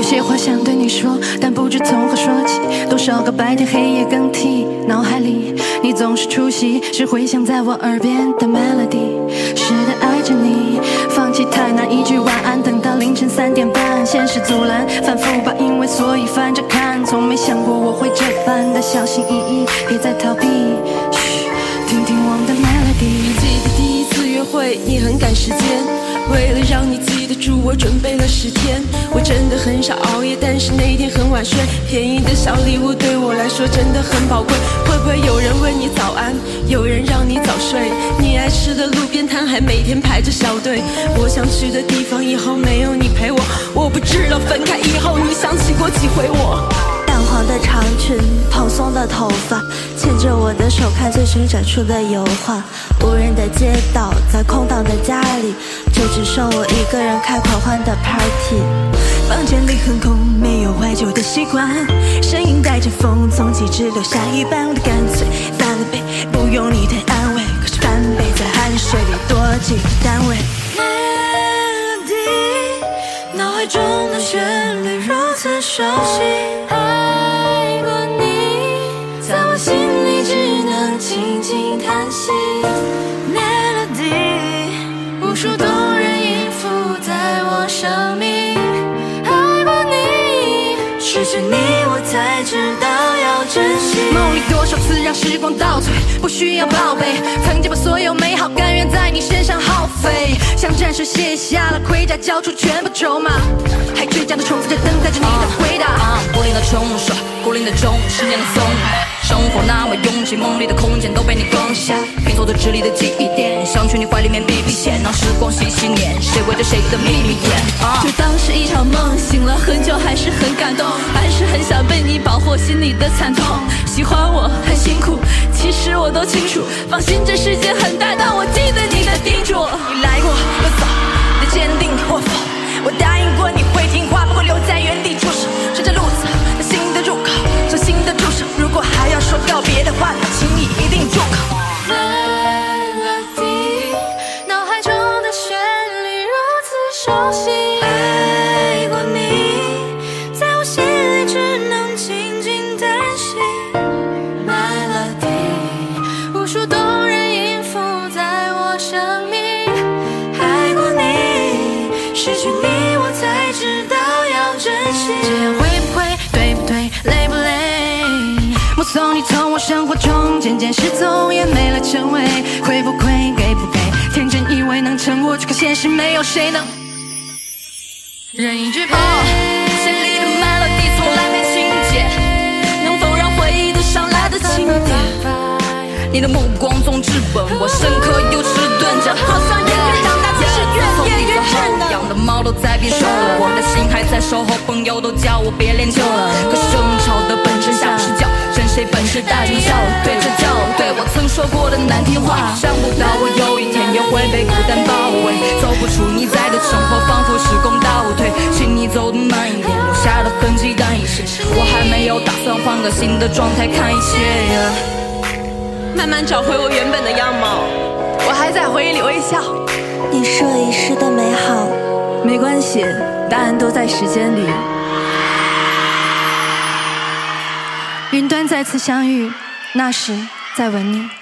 有些话想对你说，但不知从何说起。多少个白天黑夜更替，脑海里你总是出席，是回响在我耳边的 melody。是的，爱着你，放弃太难，一句晚安等到凌晨三点半，现实阻拦，反复把因为所以翻着看，从没想过我会这般的小心翼翼，别再逃避。嘘，听听我的 melody。记得第一次约会，你很赶时间，为了我准备了十天。我真的很少熬夜，但是那天很晚睡。便宜的小礼物对我来说真的很宝贵。会不会有人问你早安，有人让你早睡？你爱吃的路边摊还每天排着小队。我想去的地方以后没有你陪我，我不知道分开以后你想起过几回我。淡黄的长裙，蓬松的头发，我的手看最新展出的油画。无人的街道，在空荡的家里，就只剩我一个人开狂欢的 party。房间里很空，没有怀旧的习惯，声音带着风，从极致留下一半，我干脆翻了倍，不用你的安慰。可是翻倍在汗水里多几个单位。melody，脑海中的旋律如此熟悉。数动人音符在我生命。爱过你，失去你我才知道要珍惜。梦里多少次让时光倒退，不需要报备，曾经把所有美好甘愿在你身上耗费，像战士卸下了盔甲，交出全部筹码，还倔强的重复着，等待着你的回答。啊，柏林的冲刷，孤零的钟，时间的松开，生活那么拥挤，梦里的空间都被你攻下，拼凑着智力的记忆点，想去你怀里面避避险，让时光洗洗脸，谁围着谁的秘密演？就，当是一场梦，醒了很久还是很感动，还是很想被你保护心里的惨痛。喜欢我很辛苦，其实我都清楚。放心，这世界很大，但我记得你的失去你我才知道要珍惜。这样会不会，对不对，累不累？目送你从我生活中渐渐失踪，也没了称谓，会不会，给不给？天真以为能撑过去，可现实没有谁能。任意剧本。心里的 melody 从来没情节，能否让回忆的伤来得轻点？你的目光总直奔我身，守候，朋友都叫我别恋旧了。可争吵的本质像是叫，真谁本事大就笑，对着叫，对我曾说过的难听话，想不到我有一天也会被孤单包围，走不出你在的生活，仿佛时光倒退，请你走得慢一点，留下的痕迹淡一些，我还没有打算换个新的状态看一切呀。慢慢找回我原本的样貌。我还在回忆里微笑，你是我遗失的美好。没关系，答案都在时间里。云端再次相遇，那时再吻你。